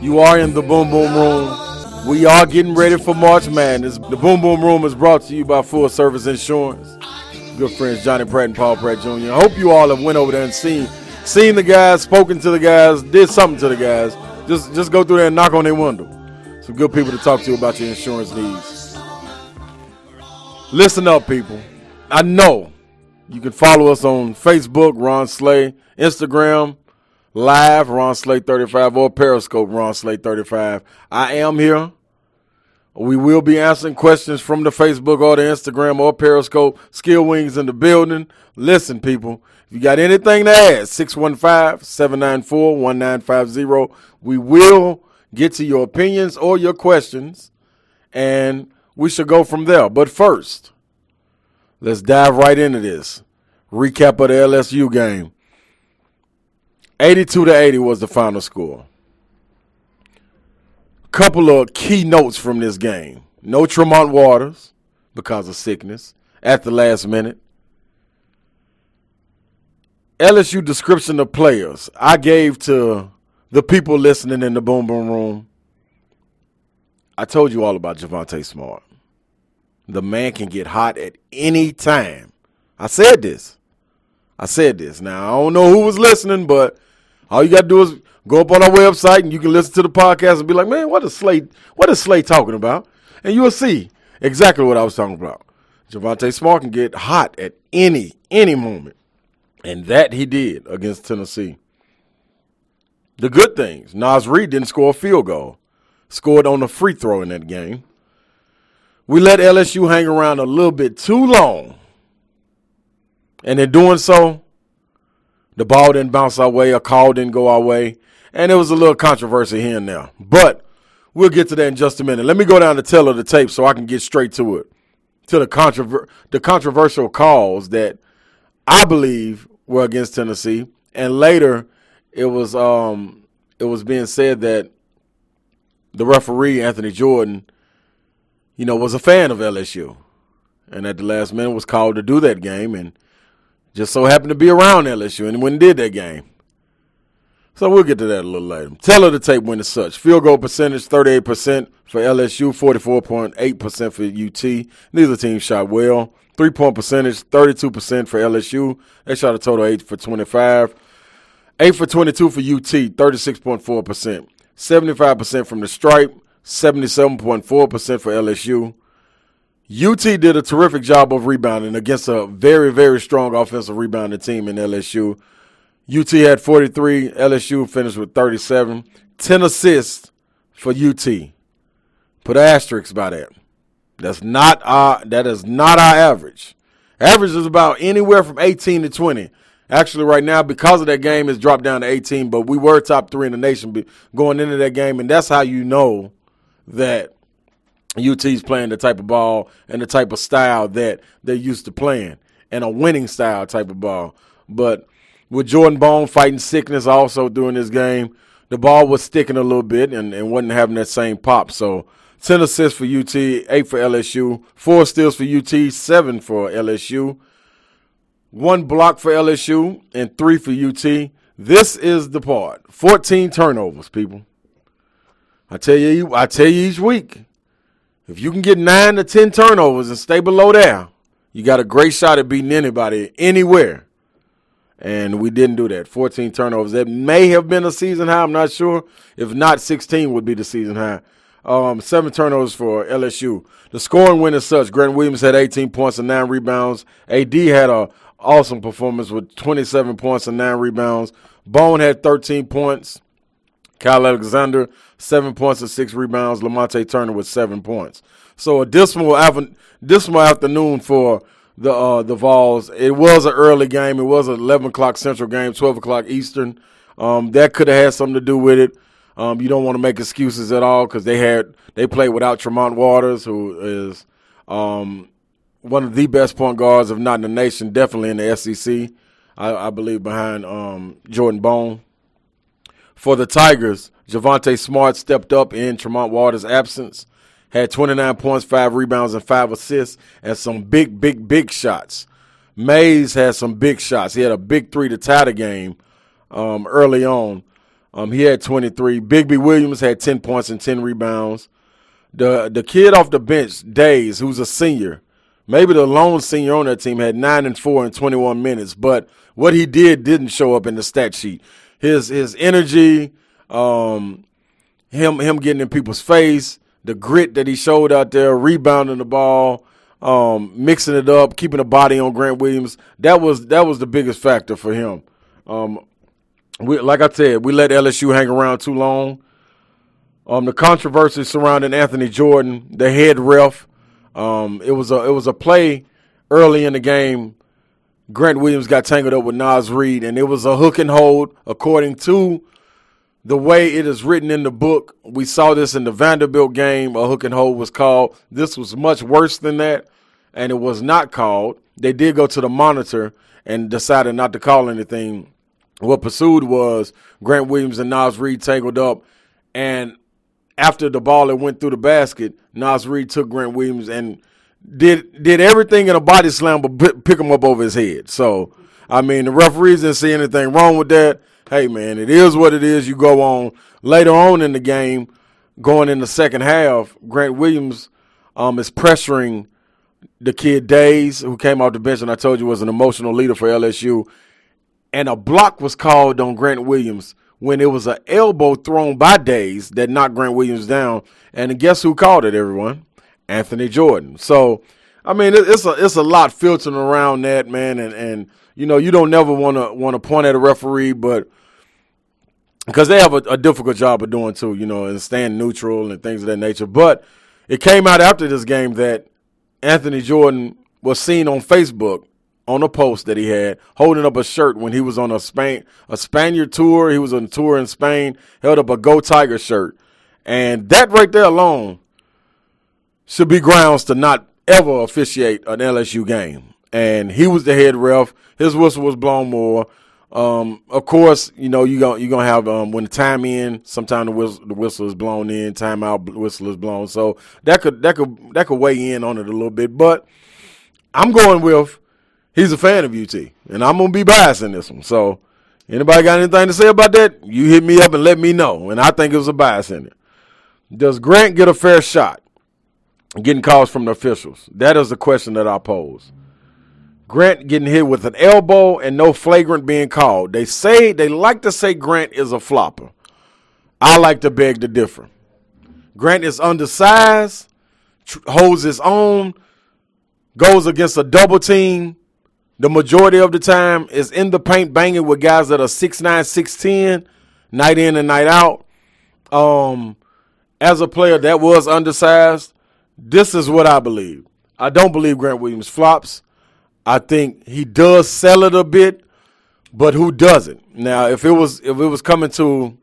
You are in the Boom Boom Room. We are getting ready for March Madness. The Boom Boom Room is brought to you by Full Service Insurance. Good friends Johnny Pratt and Paul Pratt Jr. I hope you all have went over there and seen seen the guys, spoken to the guys, did something to the guys. Just just go through there and knock on their window. Some good people to talk to about your insurance needs. Listen up, people. I know you can follow us on Facebook, Ron Slay, Instagram, live Ron Slay 35 or Periscope Ron Slay 35. I am here. We will be answering questions from the Facebook or the Instagram or Periscope. Skill Wings in the building. Listen, people, if you got anything to add, 615 794 1950. We will get to your opinions or your questions, and we should go from there. But first, let's dive right into this. Recap of the LSU game. 82 to 80 was the final score. Couple of key notes from this game. No Tremont Waters because of sickness at the last minute. LSU description of players. I gave to the people listening in the boom boom room. I told you all about Javonte Smart. The man can get hot at any time. I said this. I said this. Now I don't know who was listening, but all you got to do is go up on our website and you can listen to the podcast and be like, man, what is Slay? What is Slay talking about? And you'll see exactly what I was talking about. Javonte Smart can get hot at any any moment, and that he did against Tennessee. The good things: Naz Reid didn't score a field goal, scored on a free throw in that game. We let LSU hang around a little bit too long, and in doing so, the ball didn't bounce our way, a call didn't go our way, and there was a little controversy here and there. But we'll get to that in just a minute. Let me go down the tail of the tape so I can get straight to it, to the controver- the controversial calls that I believe were against Tennessee, and later it was um, it was being said that the referee Anthony Jordan, you know, was a fan of LSU, and at the last minute was called to do that game and just so happened to be around LSU and when did that game. So we'll get to that a little later. Tell of the tape when as such. Field goal percentage 38% for LSU, 44.8% for UT. Neither team shot well. Three point percentage 32% for LSU. They shot a total 8 for 25. 8 for 22 for UT, 36.4%. 75% from the stripe, 77.4% for LSU. UT did a terrific job of rebounding against a very, very strong offensive rebounding team in LSU. UT had 43, LSU finished with 37. 10 assists for UT. Put asterisks by that. That's not our that is not our average. Average is about anywhere from 18 to 20. Actually, right now, because of that game, it's dropped down to 18, but we were top three in the nation going into that game, and that's how you know that UT's playing the type of ball and the type of style that they're used to playing, and a winning style type of ball. But with Jordan Bone fighting sickness also during this game, the ball was sticking a little bit and, and wasn't having that same pop. So 10 assists for UT, 8 for LSU, 4 steals for UT, 7 for LSU, 1 block for LSU, and 3 for UT. This is the part. 14 turnovers, people. I tell you, I tell you each week, if you can get nine to ten turnovers and stay below there, you got a great shot at beating anybody anywhere. And we didn't do that. 14 turnovers. That may have been a season high. I'm not sure. If not, 16 would be the season high. Um, seven turnovers for LSU. The scoring went as such. Grant Williams had 18 points and nine rebounds. AD had a awesome performance with 27 points and nine rebounds. Bone had 13 points. Kyle Alexander, seven points and six rebounds. Lamonte Turner with seven points. So a dismal, dismal afternoon for the uh, the Vols. It was an early game. It was an 11 o'clock Central game, 12 o'clock Eastern. Um, that could have had something to do with it. Um, you don't want to make excuses at all because they had they played without Tremont Waters, who is um, one of the best point guards, if not in the nation, definitely in the SEC. I, I believe behind um, Jordan Bone. For the Tigers, Javonte Smart stepped up in Tremont Waters' absence, had 29 points, five rebounds, and five assists, and some big, big, big shots. Mays had some big shots. He had a big three to tie the game um, early on. Um, he had 23. Bigby Williams had 10 points and 10 rebounds. The the kid off the bench, Days, who's a senior, maybe the lone senior on that team, had nine and four in 21 minutes. But what he did didn't show up in the stat sheet. His his energy, um, him him getting in people's face, the grit that he showed out there, rebounding the ball, um, mixing it up, keeping the body on Grant Williams. That was that was the biggest factor for him. Um, we, like I said, we let LSU hang around too long. Um, the controversy surrounding Anthony Jordan, the head ref, um, it was a it was a play early in the game. Grant Williams got tangled up with Naz Reid, and it was a hook and hold according to the way it is written in the book. We saw this in the Vanderbilt game. A hook and hold was called. This was much worse than that, and it was not called. They did go to the monitor and decided not to call anything. What pursued was Grant Williams and Naz Reid tangled up, and after the ball that went through the basket, Naz Reid took Grant Williams and did did everything in a body slam but pick him up over his head. So I mean, the referees didn't see anything wrong with that. Hey man, it is what it is. You go on later on in the game, going in the second half. Grant Williams um, is pressuring the kid Days, who came off the bench, and I told you was an emotional leader for LSU. And a block was called on Grant Williams when it was an elbow thrown by Days that knocked Grant Williams down. And guess who called it, everyone? Anthony Jordan. So, I mean, it's a it's a lot filtering around that, man, and and you know you don't never want to want to point at a referee, but because they have a, a, difficult job of doing too, you know, and staying neutral and things of that nature. But it came out after this game that Anthony Jordan was seen on Facebook on a post that he had holding up a shirt when he was on a Spain a Spaniard tour. He was on a tour in Spain, held up a Go Tiger shirt. And that right there alone should be grounds to not ever officiate an LSU game. And he was the head ref. His whistle was blown more. Um, of course, you know you going you gonna have um, when the time in. Sometimes the whistle, the whistle is blown in. Timeout whistle is blown. So that could that could that could weigh in on it a little bit. But I'm going with he's a fan of UT, and I'm gonna be biased in this one. So, anybody got anything to say about that? You hit me up and let me know. And I think it was a bias in it. Does Grant get a fair shot? Getting calls from the officials. That is the question that I pose. Grant getting hit with an elbow and no flagrant being called. They say they like to say Grant is a flopper. I like to beg to differ. Grant is undersized, holds his own, goes against a double team, the majority of the time is in the paint banging with guys that are 6'9, 6'10, night in and night out. Um, as a player that was undersized, this is what I believe. I don't believe Grant Williams flops. I think he does sell it a bit, but who doesn't? Now, if it was if it was coming to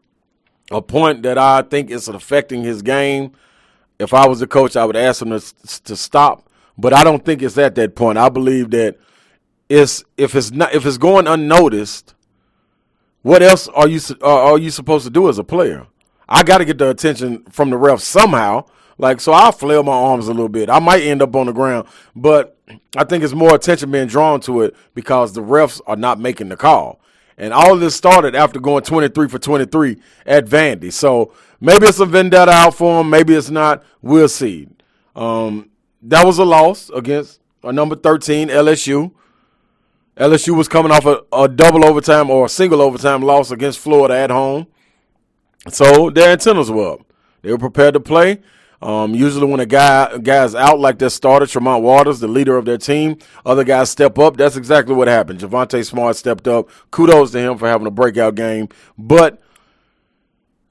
a point that I think is affecting his game, if I was the coach, I would ask him to, to stop. But I don't think it's at that point. I believe that it's if it's not if it's going unnoticed, what else are you uh, are you supposed to do as a player? I got to get the attention from the ref somehow. Like so, I'll flail my arms a little bit. I might end up on the ground, but I think it's more attention being drawn to it because the refs are not making the call. And all of this started after going 23 for 23 at Vandy. So maybe it's a vendetta out for him. Maybe it's not. We'll see. Um, that was a loss against a number 13 LSU. LSU was coming off a, a, double overtime or a single overtime loss against Florida at home. So their antennas were up. They were prepared to play. Um, usually, when a guy guy's out like that starter, Tremont Waters, the leader of their team, other guys step up. That's exactly what happened. Javonte Smart stepped up. Kudos to him for having a breakout game. But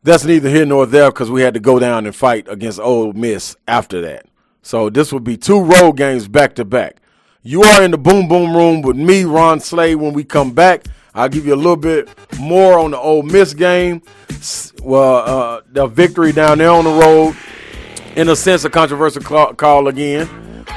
that's neither here nor there because we had to go down and fight against Ole Miss after that. So this would be two road games back to back. You are in the boom boom room with me, Ron Slay. When we come back, I'll give you a little bit more on the Ole Miss game. Well, uh, the victory down there on the road. In a sense, a controversial call again.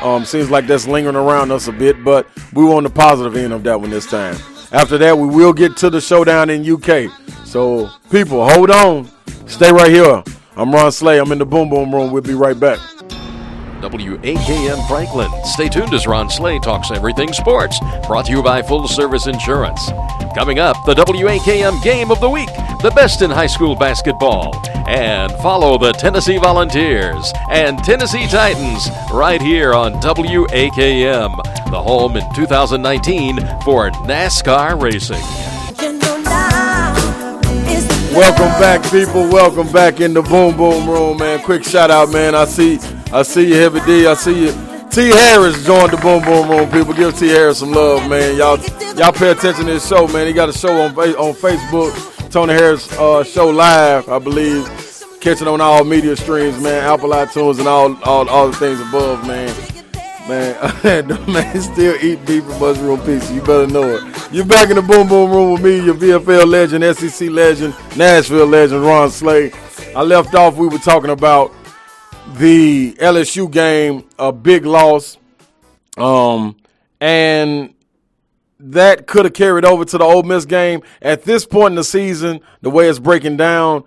Um, seems like that's lingering around us a bit, but we were on the positive end of that one this time. After that, we will get to the showdown in UK. So, people, hold on. Stay right here. I'm Ron Slay. I'm in the boom boom room. We'll be right back. WAKM Franklin. Stay tuned as Ron Slay talks everything sports. Brought to you by Full Service Insurance. Coming up, the WAKM Game of the Week, the best in high school basketball. And follow the Tennessee Volunteers and Tennessee Titans right here on WAKM, the home in 2019 for NASCAR racing. Welcome back, people. Welcome back in the Boom Boom Room, man. Quick shout out, man. I see, I see you, Heavy D. I see you. T. Harris joined the Boom Boom Room. People, give T. Harris some love, man. Y'all, y'all pay attention to this show, man. He got a show on on Facebook. Tony Harris uh, show live, I believe. Catching on all media streams, man. Apple iTunes and all all all the things above, man. Man, man, still eat beef and mushroom pizza. You better know it. You're back in the boom boom room with me, your VFL legend, SEC legend, Nashville legend, Ron Slay. I left off. We were talking about the LSU game, a big loss, um, and that could have carried over to the Ole Miss game. At this point in the season, the way it's breaking down,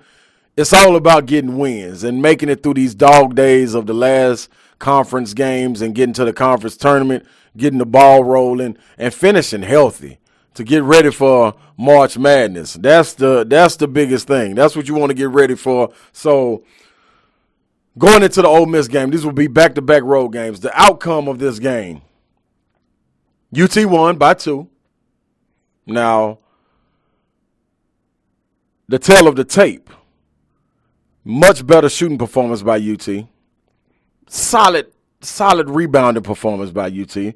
it's all about getting wins and making it through these dog days of the last conference games and getting to the conference tournament, getting the ball rolling, and finishing healthy to get ready for March Madness. That's the that's the biggest thing. That's what you want to get ready for. So going into the Ole Miss game, these will be back to back road games. The outcome of this game. UT won by two. Now, the tale of the tape. Much better shooting performance by UT solid, solid rebounding performance by UT.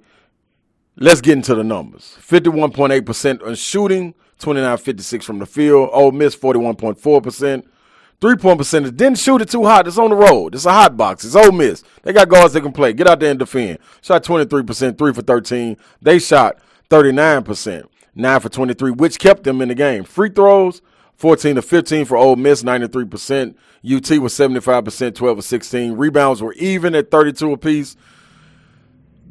Let's get into the numbers. 51.8% on shooting, 29.56 from the field. Ole Miss 41.4%. Three point percentage. Didn't shoot it too hot. It's on the road. It's a hot box. It's Ole Miss. They got guards that can play. Get out there and defend. Shot 23%, 3 for 13. They shot 39%, 9 for 23, which kept them in the game. Free throws, 14 to 15 for Ole Miss, 93%. UT was 75%, 12 of 16. Rebounds were even at 32 apiece.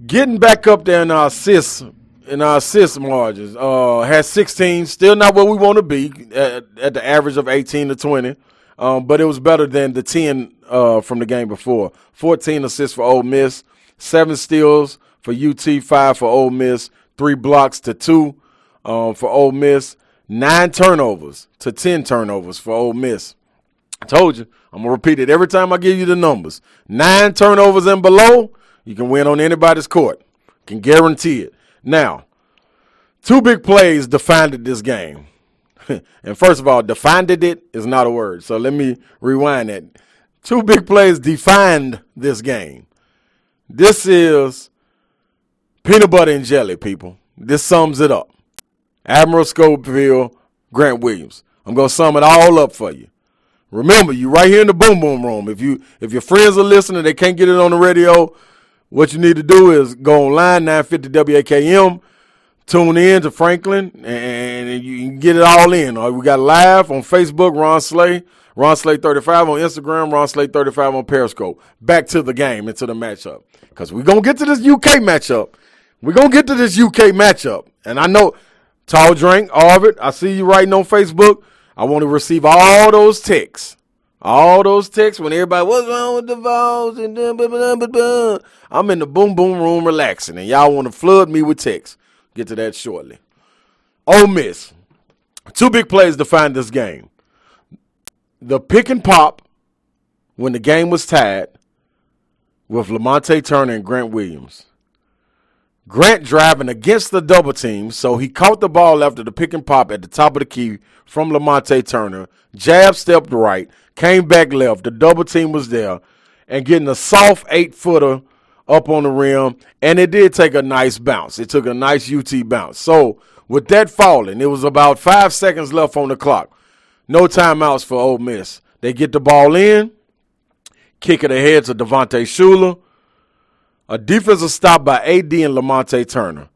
Getting back up there in our assists, in our assist margins, uh, has 16. Still not where we want to be at, at, the average of 18 to 20. Um, but it was better than the 10 uh, from the game before. 14 assists for Ole Miss, seven steals for UT, five for Ole Miss, three blocks to two um, for Ole Miss, nine turnovers to 10 turnovers for Ole Miss. I told you. I'm going to repeat it every time I give you the numbers. Nine turnovers and below, you can win on anybody's court. Can guarantee it. Now, two big plays defined this game. and first of all, defined it is not a word. So let me rewind that. Two big plays defined this game. This is peanut butter and jelly, people. This sums it up. Admiral Schofield, Grant Williams. I'm to sum it all up for you. Remember, you right here in the boom boom room. If you if your friends are listening, they can't get it on the radio. What you need to do is go online 950 WAKM, tune in to Franklin, and you can get it all in. We got live on Facebook, Ron Slay, Ron Slay 35 on Instagram, Ron Slay 35 on Periscope. Back to the game, into the matchup. Because we're going to get to this UK matchup. We're going to get to this UK matchup. And I know, Tall Drink, Arvid, I see you writing on Facebook. I want to receive all those texts. All those texts when everybody, what's wrong with the Vols? And blah, blah, blah, blah, I'm in the boom boom room relaxing, and y'all want to flood me with texts. Get to that shortly. Ole Miss. Two big plays define this game. The pick and pop when the game was tied with Lamonte Turner and Grant Williams. Grant driving against the double team, so he caught the ball after the pick and pop at the top of the key from Lamonte Turner. Jab stepped right, came back left. The double team was there, and getting a soft eight footer up on the rim, and it did take a nice bounce. It took a nice UT bounce. So with that falling, it was about five seconds left on the clock. No timeouts for Ole Miss. They get the ball in, kick it ahead to Devontae Shuler. A defensive stop by AD and Lamonte Turner.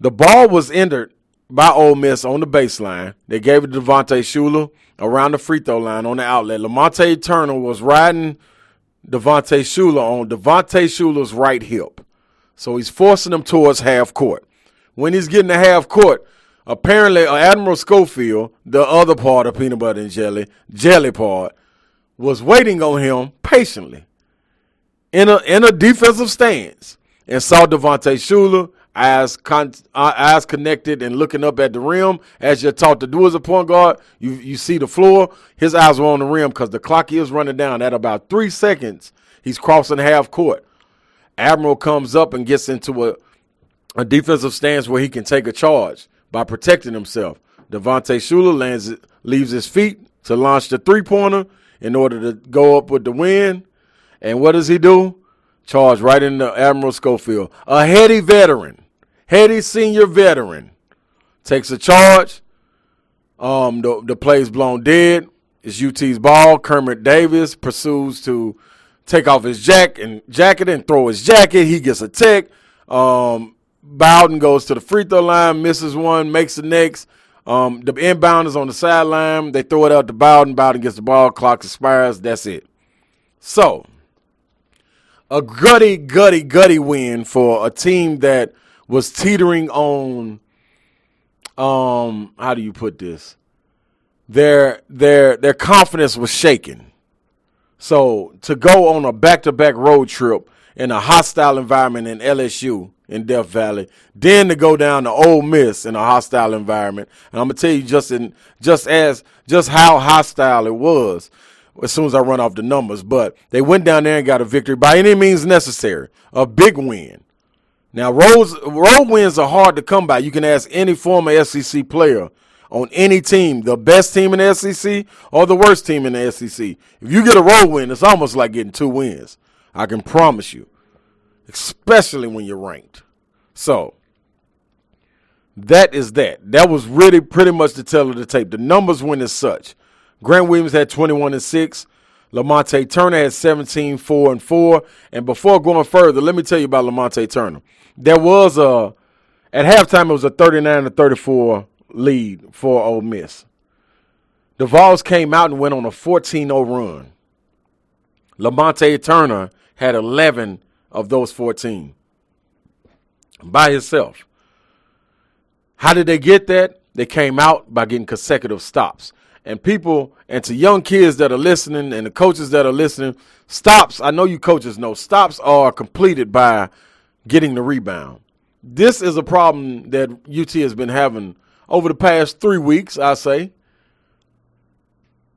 The ball was entered by Ole Miss on the baseline. They gave it to Devontae Shuler around the free throw line on the outlet. Lamonte Turner was riding Devontae Shuler on Devontae Shuler's right hip. So he's forcing him towards half court. When he's getting to half court, apparently uh, Admiral Schofield, the other part of peanut butter and jelly, jelly part, was waiting on him patiently in a in a defensive stance and saw Devontae Shuler eyes con- uh, eyes connected and looking up at the rim as you're taught to do as a point guard. You you see the floor. His eyes were on the rim because the clock is running down at about three seconds. He's crossing half court. Admiral comes up and gets into a a defensive stance where he can take a charge by protecting himself. Devontae Shuler lands leaves his feet to launch the three pointer in order to go up with the win. And what does he do? Charge right into Admiral Schofield, a heady veteran, heady senior veteran, takes a charge. Um, the the play's blown dead. It's UT's ball. Kermit Davis pursues to take off his jacket and jacket and throw his jacket. He gets a tech. Um, Bowden goes to the free throw line, misses one, makes the next. Um, the inbound is on the sideline. They throw it out to Bowden. Bowden gets the ball. Clock expires. That's it. So, a gutty, gutty, gutty win for a team that was teetering on. Um, how do you put this? Their their their confidence was shaken. So to go on a back-to-back road trip in a hostile environment in LSU in Death Valley, then to go down to Ole Miss in a hostile environment, and I'm gonna tell you just in just as just how hostile it was as soon as I run off the numbers. But they went down there and got a victory by any means necessary, a big win. Now, road wins are hard to come by. You can ask any former SEC player on any team, the best team in the SEC or the worst team in the SEC. If you get a road win, it's almost like getting two wins. I can promise you, especially when you're ranked. So, that is that. That was really pretty much the tell of the tape. The numbers went as such. Grant Williams had 21 and 6. Lamonte Turner had 17, 4 and 4. And before going further, let me tell you about Lamonte Turner. There was a at halftime it was a 39 to 34 lead for Ole Miss. The Vols came out and went on a 14-0 run. Lamonte Turner had 11 of those 14 by himself. How did they get that? They came out by getting consecutive stops. And people, and to young kids that are listening and the coaches that are listening, stops, I know you coaches know, stops are completed by getting the rebound. This is a problem that UT has been having over the past three weeks, I say.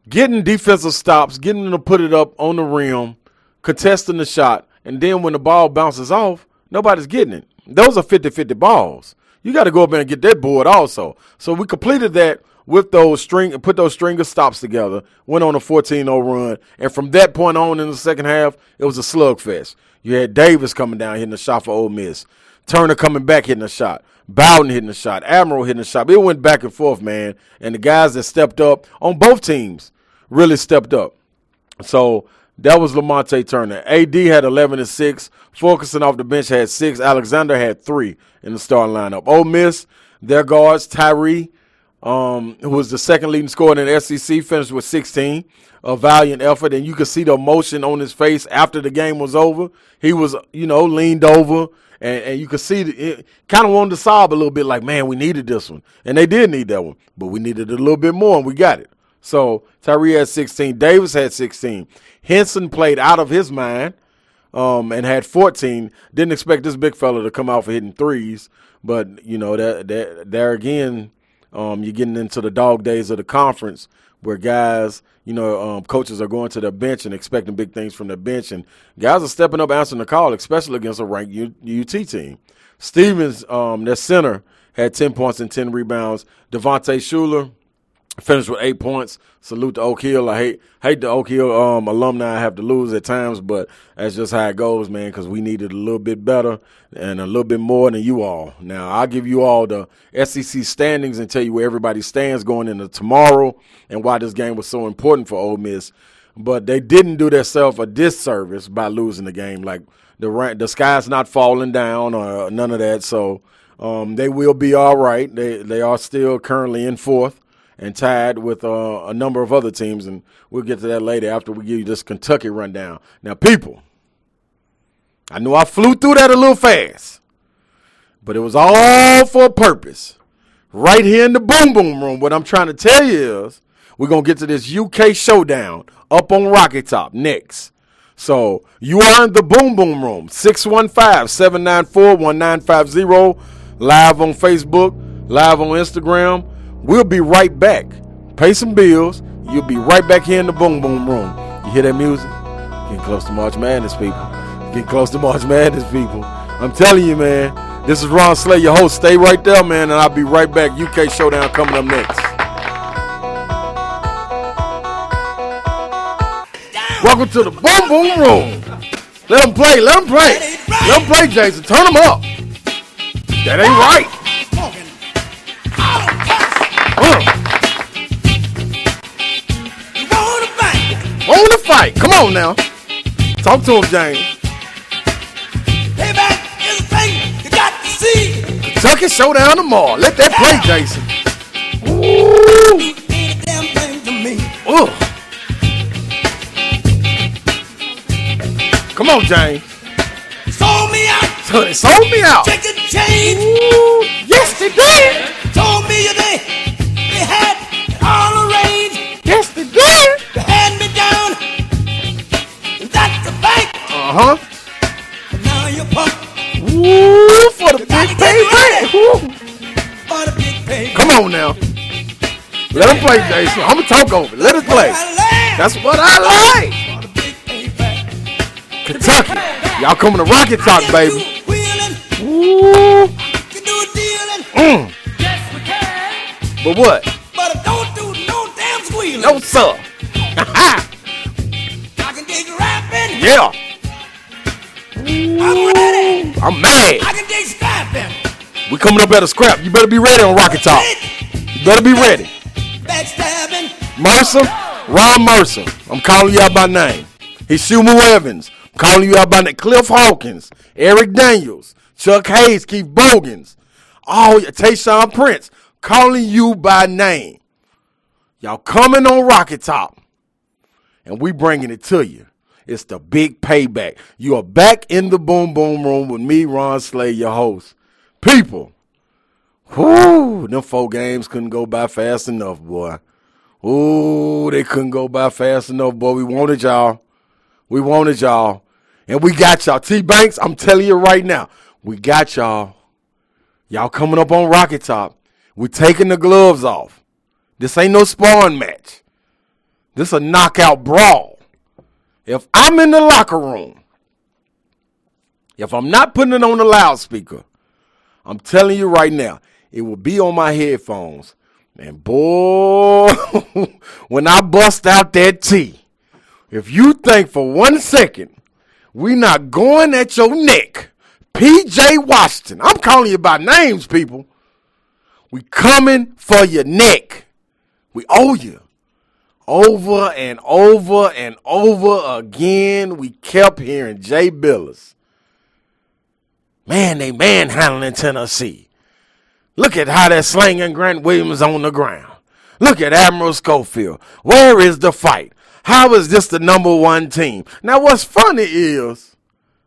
Getting defensive stops, getting them to put it up on the rim, contesting the shot, and then when the ball bounces off, nobody's getting it. Those are 50 50 balls. You got to go up there and get that board also. So we completed that with those string, put those string of stops together, went on a 14-0 run, and from that point on in the second half, it was a slugfest. You had Davis coming down hitting a shot for Ole Miss, Turner coming back hitting a shot, Bowden hitting a shot, Admiral hitting a shot. It went back and forth, man, and the guys that stepped up on both teams really stepped up. So that was Lamonte Turner. AD had 11 and 6. Fulkerson off the bench had 6. Alexander had 3 in the starting lineup. Ole Miss, their guards, Tyree, um, who was the second leading scorer in the SEC, finished with 16. A valiant effort, and you could see the emotion on his face after the game was over. He was, you know, leaned over, and, and you could see it kind of wanted to sob a little bit, like, man, we needed this one, and they did need that one, but we needed a little bit more, and we got it. So Tyree had 16. Davis had 16. Hinson played out of his mind um, and had 14. Didn't expect this big fella to come out for hitting threes, but you know that that there again, um, you're getting into the dog days of the conference where guys, you know, um, coaches are going to the bench and expecting big things from the bench, and guys are stepping up, answering the call, especially against a ranked UT team. Stevens, um, their center, had 10 points and 10 rebounds. Devontae Shuler finished with eight points. Salute to Oak Hill. I hate hate the Oak Hill um, alumni have to lose at times, but that's just how it goes, man. Because we needed a little bit better and a little bit more than you all. Now I'll give you all the SEC standings and tell you where everybody stands going into tomorrow and why this game was so important for Ole Miss. But they didn't do themselves a disservice by losing the game. Like the the sky's not falling down or none of that. So um, they will be all right. They they are still currently in fourth and tied with uh, a number of other teams, and we'll get to that later after we give you this Kentucky rundown. Now, people, I know I flew through that a little fast, but it was all for a purpose. Right here in the boom boom room, what I'm trying to tell you is we're going to get to this UK showdown up on Rocky Top next. So you are in the Boom Boom Room, 615-794-1950, live on Facebook, live on Instagram. We'll be right back. Pay some bills. You'll be right back here in the Boom Boom Room. You hear that music? Getting close to March Madness, people. Getting close to March Madness, people. I'm telling you, man. This is Ron Slay, your host. Stay right there, man, and I'll be right back. UK Showdown coming up next. Welcome to the Boom Boom Room. Let them play, let them play. Let them play, Jason. Turn them up. That ain't right. Uh. On the fight. Come on now. Talk to him, James. Payback is a thing you got to see. Kentucky Showdown tomorrow. Let that play, Jason. Ooh. Ooh. Come on, James. Sold me out. So they sold me out. Chicken change. Ooh. Yes, they did. Told me you they, they had it all arranged. Yes, they did. They had me down. That's the bank. Uh huh. And now you're pumped Ooh, for the big Gotta payback. Ooh. for the big pay. Come on now. Let them play, Jason. I'm gonna talk over. Let us play. That's what I like. For the big payback. Kentucky. Y'all coming to Rocky Top, baby. Ooh. You. Mm. But what? But don't do no damn squealing. No, sir. Ha I can dig rapping. yeah. I'm ready. I'm mad. I can dig scrapping. We coming up at a scrap. You better be ready on Rocky Top. You better be ready. Backstabbing. Mercer, Ron Mercer. I'm calling you out by name. Heshimu Evans. I'm calling you out by name. Cliff Hawkins, Erik Daniels, Chuck Hayes, Keith Bogans. Oh, yeah, Tayshaun Prince. Calling you by name. Y'all coming on Rocky Top. And we bringing it to you. It's the big payback. You are back in the boom boom room with me, Ron Slay, your host. People, whoo, them four games couldn't go by fast enough, boy. Ooh, they couldn't go by fast enough, boy. We wanted y'all. We wanted y'all. And we got y'all. T Banks, I'm telling you right now, we got y'all. Y'all coming up on Rocky Top. We taking the gloves off. This ain't no sparring match. This a knockout brawl. If I'm in the locker room, if I'm not putting it on the loudspeaker, I'm telling you right now, it will be on my headphones. And boy, when I bust out that T, if you think for one second we not going at your neck, PJ Washington, I'm calling you by names, people. We coming for your neck. We owe you. Over and over and over again, we kept hearing Jay Bilas. Man, they manhandling Tennessee. Look at how they're slinging Grant Williams on the ground. Look at Admiral Schofield. Where is the fight? How is this the number one team? Now, what's funny is,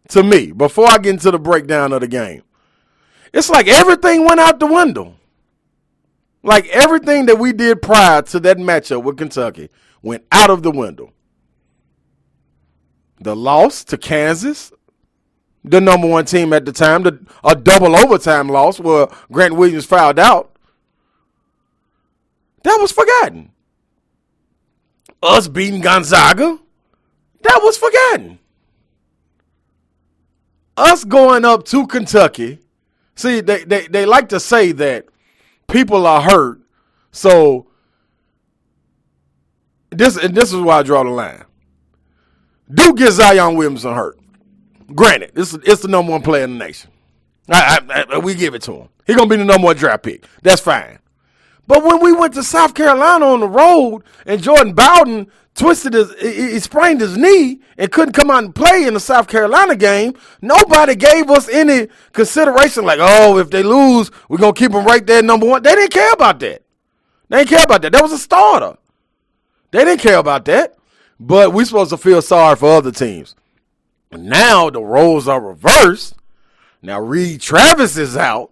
to me, before I get into the breakdown of the game, it's like everything went out the window. Like everything that we did prior to that matchup with Kentucky went out of the window. The loss to Kansas, the number one team at the time, the, a double overtime loss where Grant Williams fouled out. That was forgotten. Us beating Gonzaga, that was forgotten. Us going up to Kentucky, see, they, they, they like to say that people are hurt, so this and this is why I draw the line. Do get Zion Williamson hurt. Granted, this it's the number one player in the nation. I, I, I- we give it to him. He's gonna be the number one draft pick. That's fine. But when we went to South Carolina on the road and Jordan Bowden twisted his, he he sprained his knee and couldn't come out and play in the South Carolina game, nobody gave us any consideration like, oh, if they lose, we're going to keep them right there number one. They didn't care about that. They didn't care about that. That was a starter. They didn't care about that. But we're supposed to feel sorry for other teams. Now the roles are reversed. Now Reid Travis is out.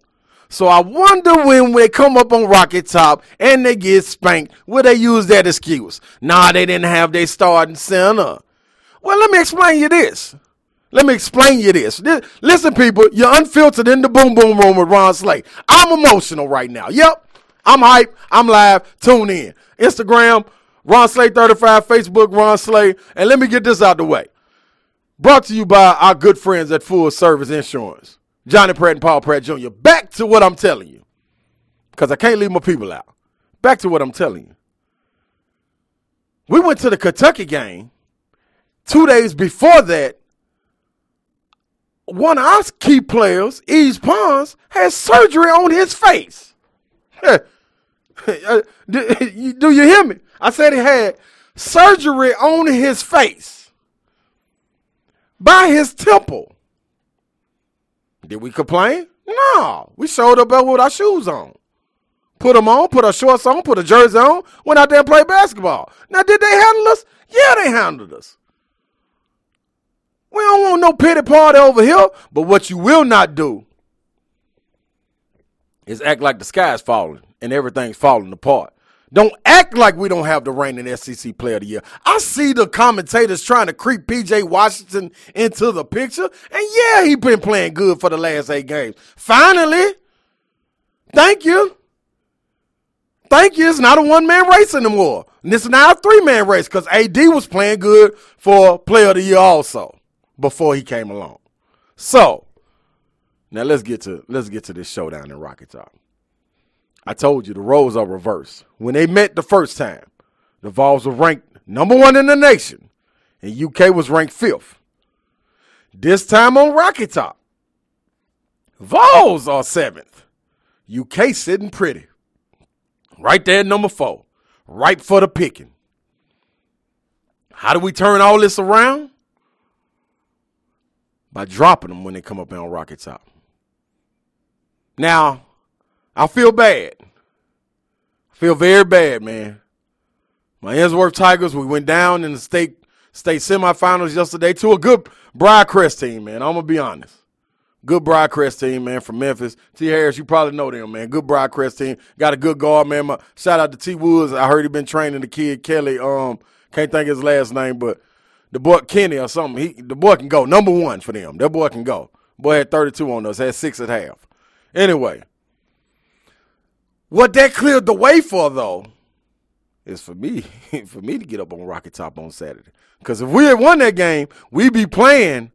So I wonder when they come up on Rocky Top and they get spanked, will they use that excuse? Nah, they didn't have their starting center. Well, let me explain you this. Let me explain you this. this. Listen, people, you're unfiltered in the boom boom room with Ron Slay. I'm emotional right now. Yep. I'm hype. I'm live. Tune in. Instagram, Ron Slay 35, Facebook, Ron Slay. And let me get this out the way. Brought to you by our good friends at Full Service Insurance. Johnny Pratt and Paul Pratt Jr. Back to what I'm telling you. Because I can't leave my people out. Back to what I'm telling you. We went to the Kentucky game. Two days before that, one of our key players, Yves Pons, had surgery on his face. do you hear me? I said he had surgery on his face by his temple. Did we complain? No. We showed up with our shoes on. Put them on, put our shorts on, put a jersey on, went out there and played basketball. Now, did they handle us? Yeah, they handled us. We don't want no pity party over here. But what you will not do is act like the sky's falling and everything's falling apart. Don't act like we don't have the reigning SEC player of the year. I see the commentators trying to creep PJ Washington into the picture. And yeah, he's been playing good for the last eight games. Finally. Thank you. Thank you. It's not a one man race anymore. And this is now a three man race because AD was playing good for player of the year also before he came along. So now let's get to let's get to this showdown in Rocky Top. I told you the roles are reversed. When they met the first time, the Vols were ranked number one in the nation, and UK was ranked fifth. This time on Rocky Top, Vols are seventh. UK sitting pretty. Right there, number four. Right for the picking. How do we turn all this around? By dropping them when they come up on Rocky Top. Now, I feel bad. I feel very bad, man. My Ensworth Tigers, we went down in the state state semifinals yesterday to a good Briarcrest team, man. I'm gonna be honest. Good Briarcrest team, man, from Memphis. T. Harris, you probably know them, man. Good Briarcrest team. Got a good guard, man. My, shout out to T. Woods. I heard he been training the kid Kelly. Um, can't think his last name, but the boy Kenny or something. He the boy can go. Number one for them. That boy can go. Boy had 32 on us. Had six at half. Anyway, what that cleared the way for, though, is for me, for me to get up on Rocky Top on Saturday. Because if we had won that game, we'd be playing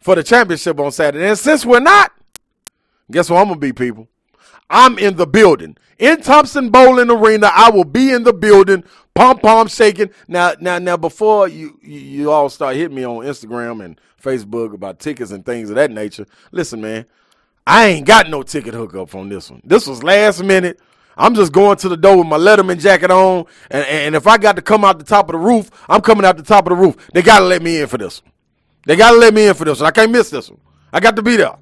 for the championship on Saturday. And since we're not, guess what I'm gonna be, people? I'm in the building. In Thompson Boling Arena, I will be in the building, pom pom shaking. Now, now, now, before you, you, you all start hitting me on Instagram and Facebook about tickets and things of that nature, listen, man, I ain't got no ticket hookup on this one. This was last minute. I'm just going to the door with my Letterman jacket on, and, and if I got to come out the top of the roof, I'm coming out the top of the roof. They got to let me in for this. They got to let me in for this one. I can't miss this one. I got to be there.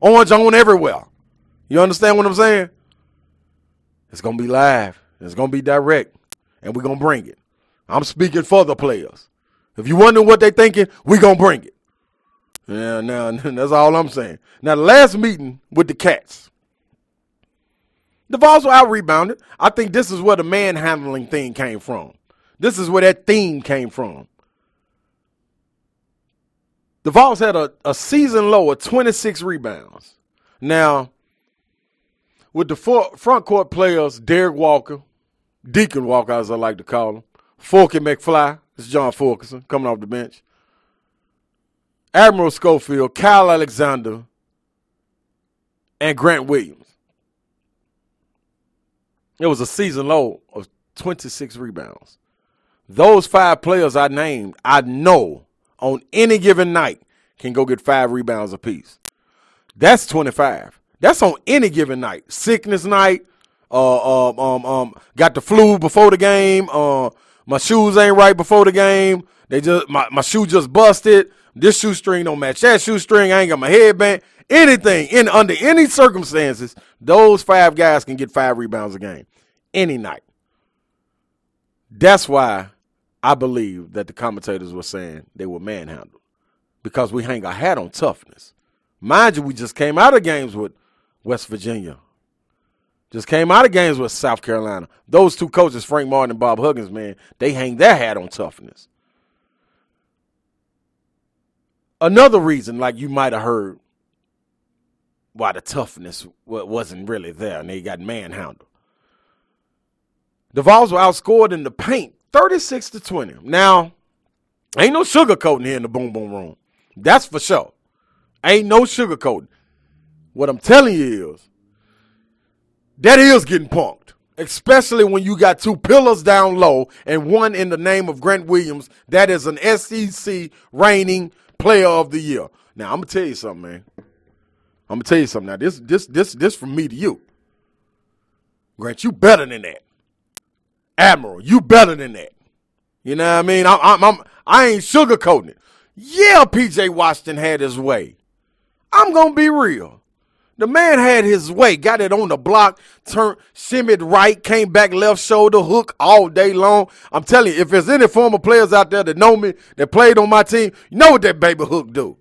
Orange on everywhere. You understand what I'm saying? It's to be live. It's to be direct, and we're to bring it. I'm speaking for the players. If you wonder what they thinking, we to bring it. Yeah, now that's all I'm saying. Now, the last meeting with the Cats, the Vols were out rebounded. I think this is where the manhandling thing came from. This is where that theme came from. The Vols had a, a season low of 26 rebounds. Now, with the front court players, Derrick Walker, Deacon Walker, as I like to call him, Forky McFly, is John Fulkerson coming off the bench, Admiral Schofield, Kyle Alexander, and Grant Williams. It was a season low of 26 rebounds. Those five players I named, I know on any given night can go get five rebounds apiece. That's 25. That's on any given night. Sickness night, uh, um, um, um, got the flu before the game. Uh, my shoes ain't right before the game. They just my, my shoe just busted. This shoestring don't match that shoestring. I ain't got my headband. Anything in under any circumstances, those five guys can get five rebounds a game any night. That's why I believe that the commentators were saying they were manhandled because we hang our hat on toughness. Mind you, we just came out of games with West Virginia, just came out of games with South Carolina. Those two coaches, Frank Martin and Bob Huggins, man, they hang their hat on toughness. another reason, like you might have heard, why the toughness wasn't really there and they got manhandled. The Vols were outscored in the paint 36 to 20. Now, ain't no sugarcoating here in the boom boom room. That's for sure. Ain't no sugarcoating. What I'm telling you is that is getting punked, especially when you got two pillars down low and one in the name of Grant Williams. That is an SEC reigning player of the year. Now I'm gonna tell you something, man. I'm gonna tell you something. Now this this this this from me to you. Grant, you better than that. Admiral, you better than that. You know what I mean? I'm, I'm, I'm I ain't sugarcoating it. Yeah, PJ Washington had his way. I'm gonna be real. The man had his way, got it on the block, turned, shimmied right, came back left shoulder, hook all day long. I'm telling you, if there's any former players out there that know me, that played on my team, you know what that baby hook do.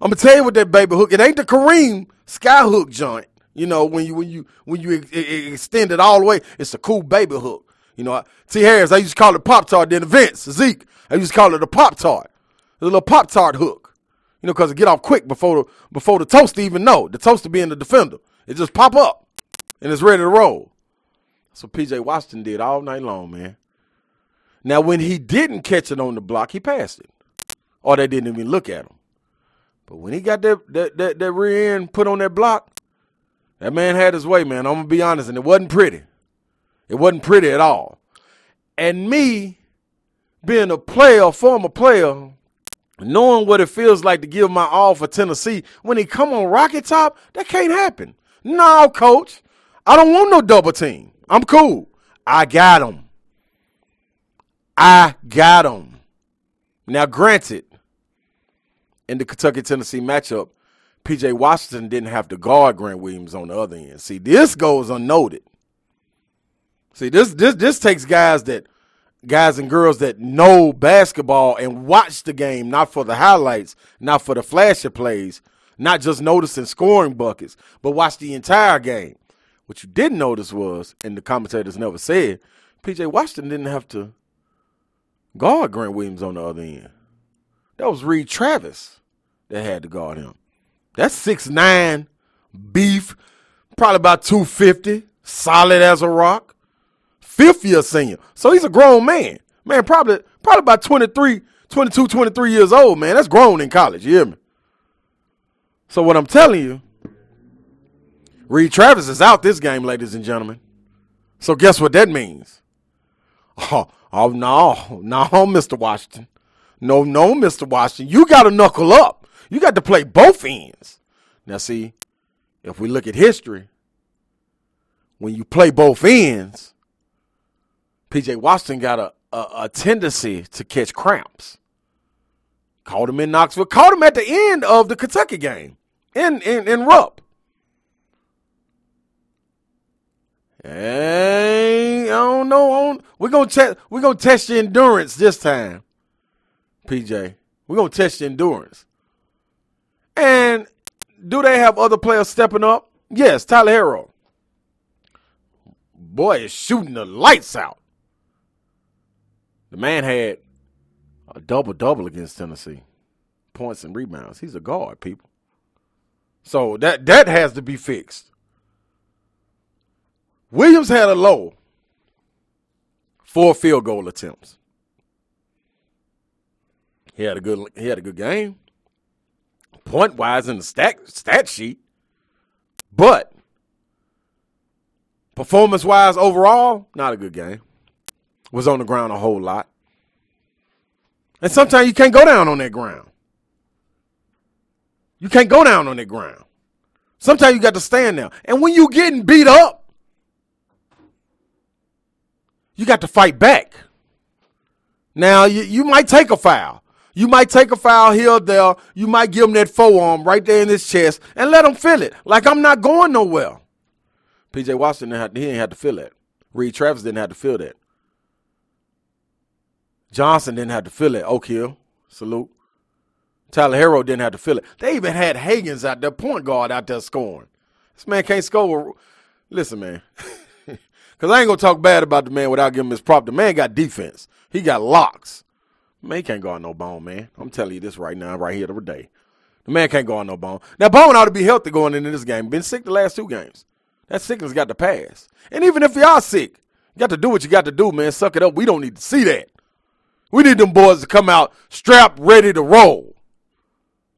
I'm gonna tell you what that baby hook. It ain't the Kareem sky hook joint. You know when you when you when you ex- extend it all the way, it's a cool baby hook. You know, T. Harris, I used to call it Pop Tart. Then Vince, Zeke, I used to call it a Pop Tart. The little Pop Tart hook. You know, because it get off quick before the before the toaster even know. The toaster being the defender. It just pop up and it's ready to roll. That's what PJ Washington did all night long, man. Now, when he didn't catch it on the block, he passed it. Or they didn't even look at him. But when he got that that that, that rear end put on that block, that man had his way, man. I'm gonna be honest, and it wasn't pretty. It wasn't pretty at all. And me being a player, a former player, knowing what it feels like to give my all for Tennessee, when he come on Rocky Top, that can't happen. No, coach. I don't want no double team. I'm cool. I got him. I got him. Now, granted, in the Kentucky Tennessee matchup, PJ Washington didn't have to guard Grant Williams on the other end. See, this goes unnoted. See, this this this takes guys that guys and girls that know basketball and watch the game, not for the highlights, not for the flashy plays, not just noticing scoring buckets, but watch the entire game. What you didn't notice was, and the commentators never said, PJ Washington didn't have to guard Grant Williams on the other end. That was Reid Travis that had to guard him. That's six nine beef, probably about 250, solid as a rock fifth year senior. So he's a grown man. Man, probably probably about 23, 22, 23 years old, man. That's grown in college. You hear me? So what I'm telling you, Reid Travis is out this game, ladies and gentlemen. So guess what that means? Oh, oh no, no, Mr. Washington. No, no, Mr. Washington. You got to knuckle up. You got to play both ends. Now, see, if we look at history, when you play both ends, PJ Washington got a, a, a tendency to catch cramps. Called him in Knoxville. called him at the end of the Kentucky game in in, in Rupp. Hey, I don't know. We're gonna test. We're gonna test your endurance this time, PJ. We're gonna test your endurance. And do they have other players stepping up? Yes, Tyler Herro. Boy is shooting the lights out. The man had a double double against Tennessee, points and rebounds. He's a guard, people. So that that has to be fixed. Williams had a low four field goal attempts. He had a good he had a good game. Point wise in the stat stat sheet. But performance wise overall, not a good game was on the ground a whole lot. And sometimes you can't go down on that ground. You can't go down on that ground. Sometimes you got to stand there. And when you're getting beat up, you got to fight back. Now, you, you might take a foul. You might take a foul here there. You might give him that forearm right there in his chest and let him feel it. Like I'm not going nowhere. PJ Washington, he didn't have to feel that. Reid Travis didn't have to feel that. Johnson didn't have to feel it. Oak Hill, salute. Tyler Herro didn't have to feel it. They even had Hagans out there, point guard out there scoring. This man can't score. Listen, man. Because I ain't going to talk bad about the man without giving him his prop. The man got defense, he got locks. Man, can't go on no bone, man. I'm telling you this right now, right here today. The man can't go on no bone. Now, Bone ought to be healthy going into this game. Been sick the last two games. That sickness got to pass. And even if y'all sick, you got to do what you got to do, man. Suck it up. We don't need to see that. We need them boys to come out strapped, ready to roll.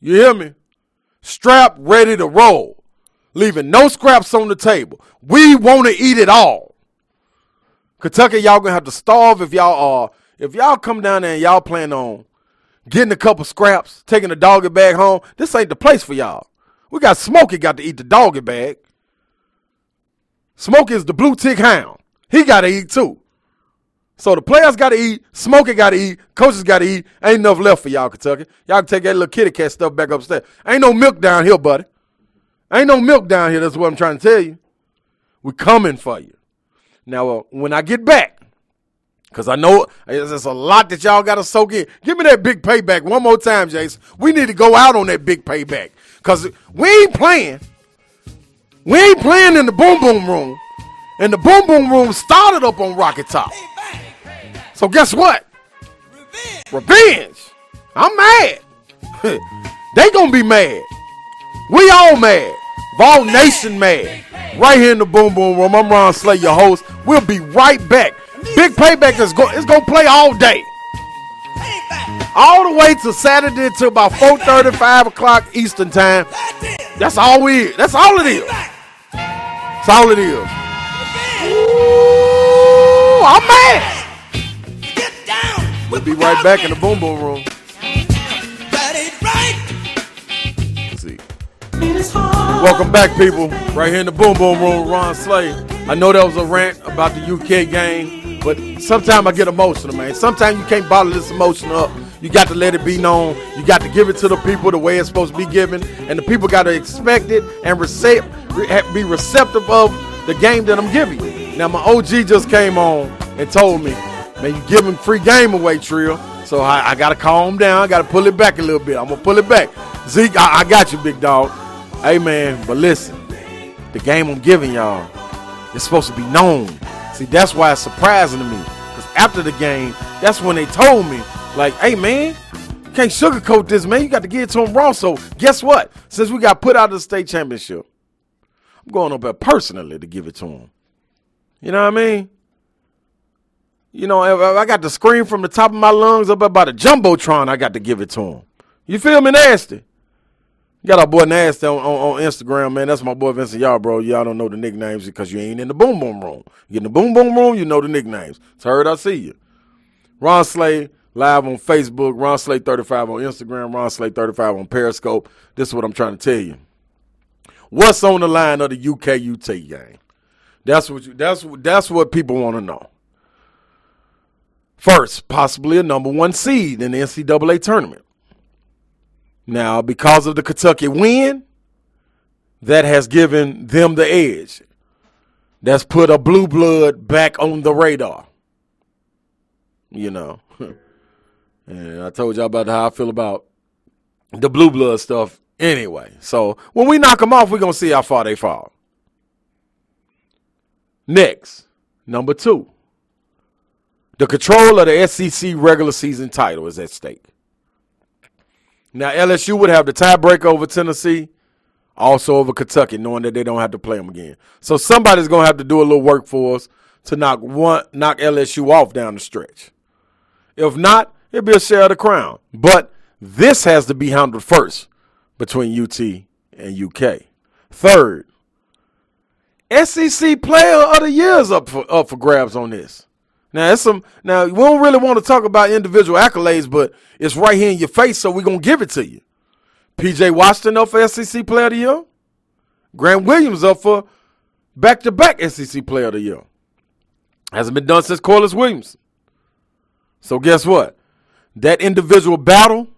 You hear me? Strapped, ready to roll. Leaving no scraps on the table. We want to eat it all. Kentucky, y'all gonna have to starve if y'all are. If y'all come down there and y'all plan on getting a couple scraps, taking a doggy bag home, this ain't the place for y'all. We got Smokey got to eat the doggy bag. Smokey is the blue tick hound. He got to eat too. So the players got to eat, Smokey got to eat, coaches got to eat. Ain't enough left for y'all, Kentucky. Y'all can take that little kitty cat stuff back upstairs. Ain't no milk down here, buddy. Ain't no milk down here. That's what I'm trying to tell you. We coming for you. Now, uh, when I get back, because I know there's a lot that y'all got to soak in. Give me that big payback one more time, Jason. We need to go out on that big payback. Because we ain't playing. We ain't playing in the boom boom room. And the boom boom room started up on Rocky Top. So guess what? Revenge. Revenge. I'm mad. they gonna be mad. We all mad. Vol Nation mad. Right here in the Boom Boom Room. I'm Ron Slay, your host. We'll be right back. Big Payback is go- it's gonna play all day. All the way to Saturday till about 4:30, 5 o'clock Eastern time. That's all we is. that's all it is. That's all it is. Ooh, I'm mad. We'll be right back in the Boom Boom Room. Welcome back, people. Right here in the Boom Boom Room, Ron Slay. I know that was a rant about the UK game, but sometimes I get emotional, man. Sometimes you can't bottle this emotion up. You got to let it be known. You got to give it to the people the way it's supposed to be given, and the people got to expect it and receive, be receptive of the game that I'm giving. Now, my OG just came on and told me, man, you giving free game away, Trill. So I, I got to calm down. I got to pull it back a little bit. I'm to pull it back. Zeke, I, I got you, big dog. Hey, man, but listen, the game I'm giving y'all, it's supposed to be known. See, that's why it's surprising to me. Because after the game, that's when they told me, like, hey, man, you can't sugarcoat this, man. You got to give it to him raw. So guess what? Since we got put out of the state championship, I'm going up there personally to give it to him. You know what I mean? You know, I got to scream from the top of my lungs up about a jumbotron, I got to give it to him. You feel me, nasty? Got our boy Nasty on, on, on Instagram, man. That's my boy Vincent Y'all, bro. Y'all don't know the nicknames because you ain't in the boom boom room. You in the boom boom room, you know the nicknames. It's heard I see you. Ron Slay live on Facebook, Ron Slay 35 on Instagram, Ron Slay 35 on Periscope. This is what I'm trying to tell you. What's on the line of the UK UT game? That's what you that's that's what people want to know. First, possibly a number one seed in the NCAA tournament. Now, because of the Kentucky win, that has given them the edge. That's put a blue blood back on the radar. You know. and I told y'all about how I feel about the blue blood stuff anyway. So when we knock them off, we're going to see how far they fall. Next, number two. The control of the SEC regular season title is at stake. Now LSU would have the tiebreaker over Tennessee, also over Kentucky, knowing that they don't have to play them again. So somebody's gonna have to do a little work for us to knock one knock LSU off down the stretch. If not, it'll be a share of the crown. But this has to be handled first between UT and UK. Third, SEC Player of the Year is up for up for grabs on this. Now it's some. Now we don't really want to talk about individual accolades, but it's right here in your face, so we're gonna give it to you. PJ Washington up for SEC Player of the Year. Grant Williams up for back-to-back SEC Player of the Year. Hasn't been done since Corliss Williams. So guess what? That individual battle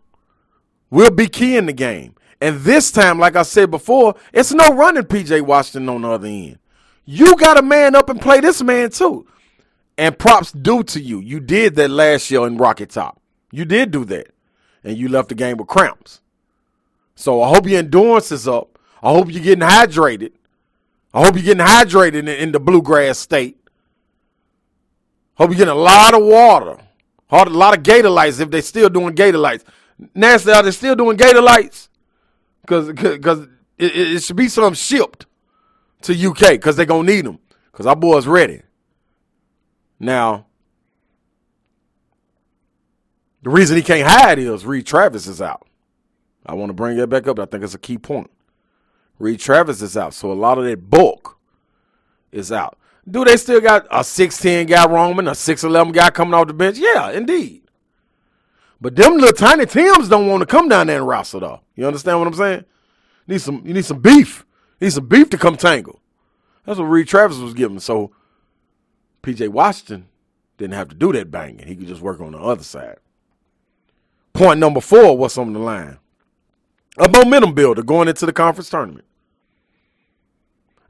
will be key in the game. And this time, like I said before, it's no running PJ Washington on the other end. You got to man up and play this man too. And props due to you. You did that last year in Rocky Top. You did do that. And you left the game with cramps. So I hope your endurance is up. I hope you're getting hydrated. I hope you're getting hydrated in, in the bluegrass state. Hope you're getting a lot of water. A lot of gator lights if they're still doing gator lights. Nasty, are they still doing gator lights? Because because it, it, should be some shipped to UK because they're gonna need them. Because our boys ready. Now, the reason he can't hide is Reid Travis is out. I want to bring that back up. I think it's a key point. Reid Travis is out, so a lot of that bulk is out. Do they still got a 6'10 guy roaming, a 6'11 guy coming off the bench? Yeah, indeed. But them little tiny Tims don't want to come down there and wrestle though. You understand what I'm saying? Need some you need some beef. Need some beef to come tangle. That's what Reid Travis was giving. So PJ Washington didn't have to do that banging. He could just work on the other side. Point number four, what's on the line? A momentum builder going into the conference tournament.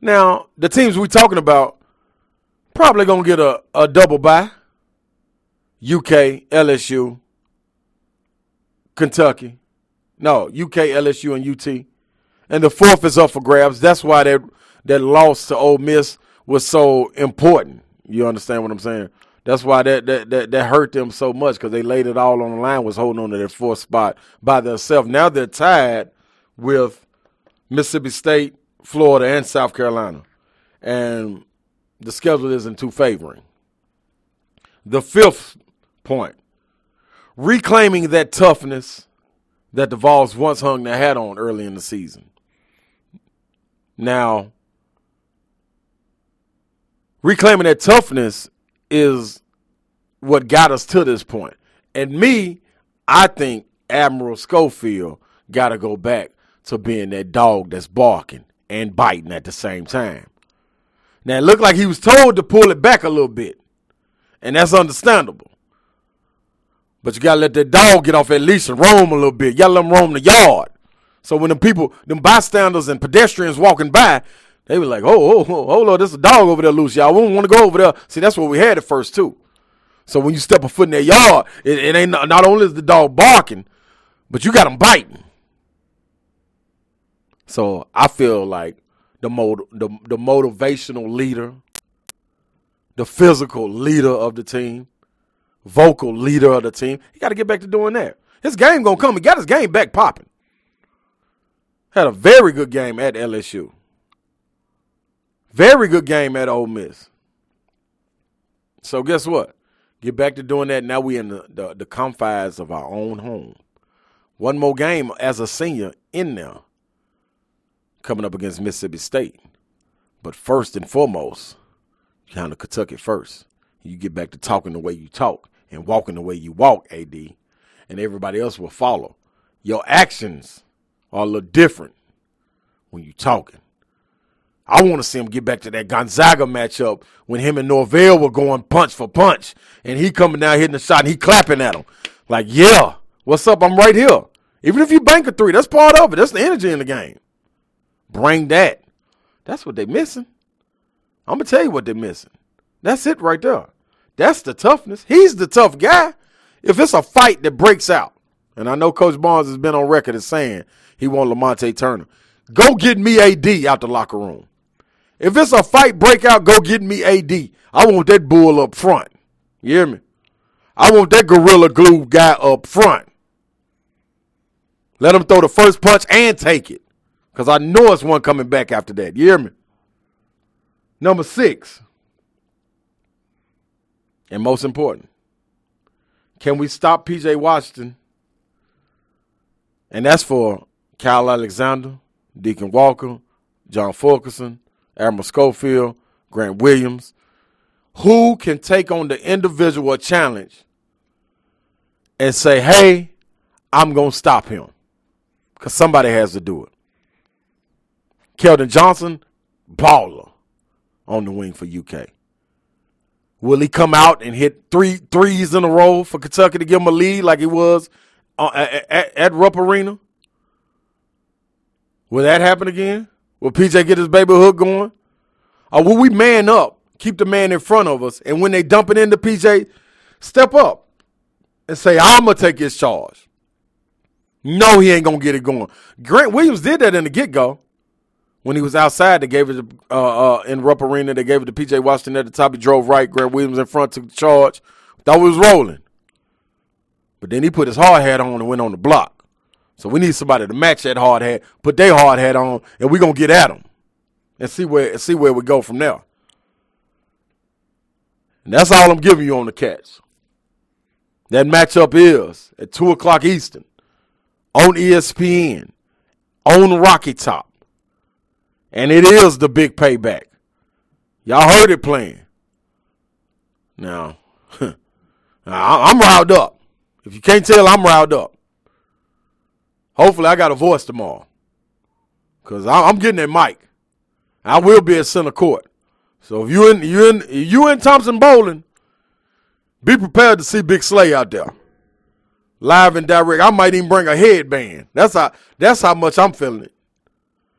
Now, the teams we're talking about probably gonna get a, a double bye. UK, LSU, Kentucky. No, UK, LSU, and UT. And the fourth is up for grabs. That's why that that loss to Ole Miss was so important. You understand what I'm saying? That's why that that that, that hurt them so much because they laid it all on the line, was holding on to their fourth spot by themselves. Now they're tied with Mississippi State, Florida, and South Carolina. And the schedule isn't too favoring. The fifth point reclaiming that toughness that the Vols once hung their hat on early in the season. Now, reclaiming that toughness is what got us to this point. And me, I think Admiral Schofield got to go back to being that dog that's barking and biting at the same time. Now, it looked like he was told to pull it back a little bit, and that's understandable. But you gotta let that dog get off that leash and roam a little bit. You gotta let him roam the yard. So when the people, them bystanders and pedestrians walking by, they were like, oh, oh, oh, oh hold on, there's a dog over there loose, y'all. Don't want to go over there. See, that's what we had at first, too. So when you step a foot in their yard, it, it ain't not only is the dog barking, but you got him biting. So I feel like the, mod- the, the motivational leader, the physical leader of the team, vocal leader of the team. He got to get back to doing that. His game gonna come. He got his game back popping. Had a very good game at LSU. Very good game at Ole Miss. So guess what? Get back to doing that. Now we in the, the, the confines of our own home. One more game as a senior in there coming up against Mississippi State. But first and foremost, you handle Kentucky first. You get back to talking the way you talk and walking the way you walk, AD, and everybody else will follow. Your actions are a little different when you talking. I want to see him get back to that Gonzaga matchup when him and Norvell were going punch for punch, and he coming down hitting the shot and he clapping at him like, "Yeah, what's up? I'm right here." Even if you bank a three, that's part of it. That's the energy in the game. Bring that. That's what they missing. I'm gonna tell you what they're missing. That's it right there. That's the toughness. He's the tough guy. If it's a fight that breaks out, and I know Coach Barnes has been on record as saying he want Lamonte Turner, go get me AD out the locker room. If it's a fight breakout, go get me AD. I want that bull up front. You hear me? I want that gorilla glue guy up front. Let him throw the first punch and take it. Because I know it's one coming back after that. You hear me? Number six. And most important, can we stop PJ Washington? And that's for Kyle Alexander, Derrick Walker, John Fulkerson, Admiral Schofield, Grant Williams. Who can take on the individual challenge and say, hey, I'm going to stop him? Because somebody has to do it. Keldon Johnson, baller on the wing for UK. Will he come out and hit three threes in a row for Kentucky to give him a lead like he was uh, at, at, at Rupp Arena? Will that happen again? Will PJ get his baby hook going? Or will we man up, keep the man in front of us, and when they dump it into PJ, step up and say, I'm going to take his charge? No, he ain't to get it going. Grant Williams did that in the get go. When he was outside, they gave it uh, uh, in Rupp Arena. They gave it to P.J. Washington at the top. He drove right. Grant Williams in front, took the charge. Thought was rolling. But then he put his hard hat on and went on the block. So we need somebody to match that hard hat, put their hard hat on, and we're gonna get at them and see where see where we go from there. And that's all I'm giving you on the catch. That matchup is at two o'clock Eastern on ESPN on Rocky Top, and it is the big payback. Y'all heard it playing. Now, I'm riled up. If you can't tell, I'm riled up. Hopefully, I got a voice tomorrow. Cause I'm getting that mic. I will be at center court. So if you in you in you in Thompson Boling, be prepared to see Big Slay out there. Live and direct. I might even bring a headband. That's how that's how much I'm feeling it.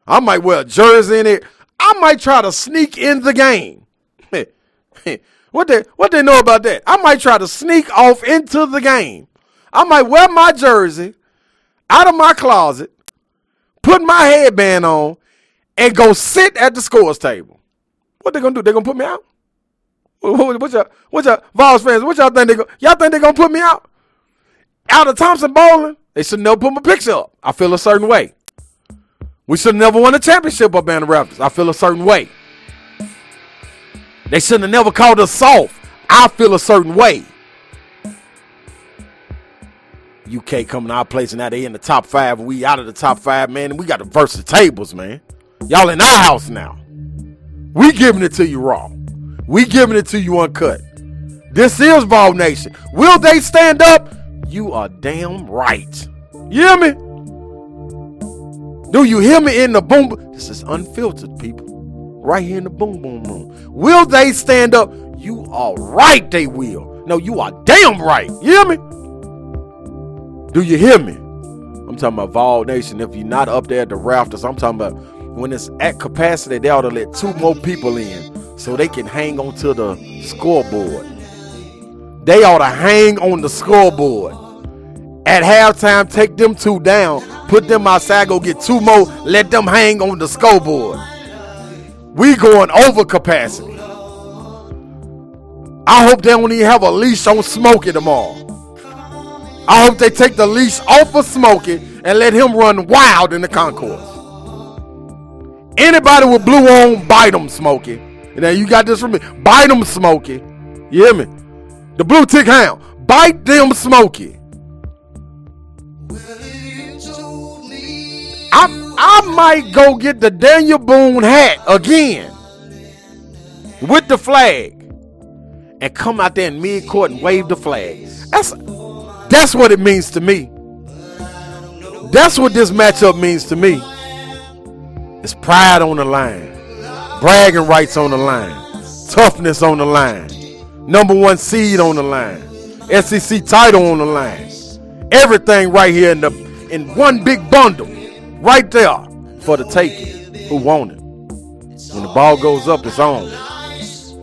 I might wear a jersey in it. I might try to sneak in the game. what they what they know about that? I might try to sneak off into the game. I might wear my jersey out of my closet, put my headband on, and go sit at the scores table. What they gonna do? They gonna put me out? What, y'all, what y'all, Vols fans? What y'all think they go? Y'all think they gonna put me out? Out of Thompson Boling, They should never put my picture up. I feel a certain way. We should never won a championship up in the Raptors. I feel a certain way. They shouldn't have never called us soft. I feel a certain way. UK coming our place and now they in the top five. We out of the top five, man. And we got to verse the tables, man. Y'all in our house now. We giving it to you raw. We giving it to you uncut. This is Vol Nation. Will they stand up? You are damn right. You hear me? Do you hear me in the boom? This is unfiltered, people. Right here in the boom boom room. Will they stand up? You are right, they will. No, you are damn right. You hear me? Do you hear me? I'm talking about Vol Nation. If you're not up there at the rafters, I'm talking about when it's at capacity, they ought to let two more people in so they can hang onto the scoreboard. They ought to hang on the scoreboard. At halftime, take them two down, put them outside, go get two more, let them hang on the scoreboard. We going over capacity. I hope they don't even have a leash on Smokey tomorrow. I hope they take the leash off of Smokey and let him run wild in the concourse. Anybody with blue on, bite them, Smokey. Now you got this from me. Bite them, Smokey. You hear me? The blue tick hound. Bite them, Smokey. I, I might go get the Daniel Boone hat again with the flag and come out there in mid court and wave the flag. That's that's what it means to me. That's what this matchup means to me. It's pride on the line, bragging rights on the line, toughness on the line, number one seed on the line, SEC title on the line. Everything right here in the in one big bundle, right there for the taking. Who want it? When the ball goes up, it's on.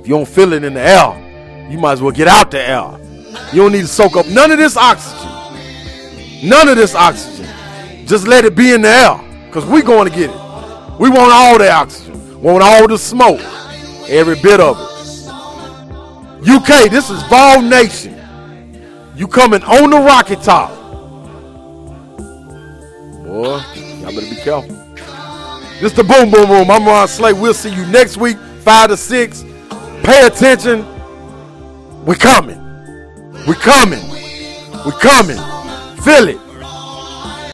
If you don't feel it in the air, you might as well get out the air. You don't need to soak up none of this oxygen. None of this oxygen. Just let it be in the air, because we're going to get it. We want all the oxygen, want all the smoke, every bit of it. UK, this is Vol Nation. You coming on the Rocky Top. Boy, y'all better be careful. This the Boom Boom Room. I'm Ron Slay. We'll see you next week, 5 to 6. Pay attention. We're coming. We're coming. We're coming. Feel it.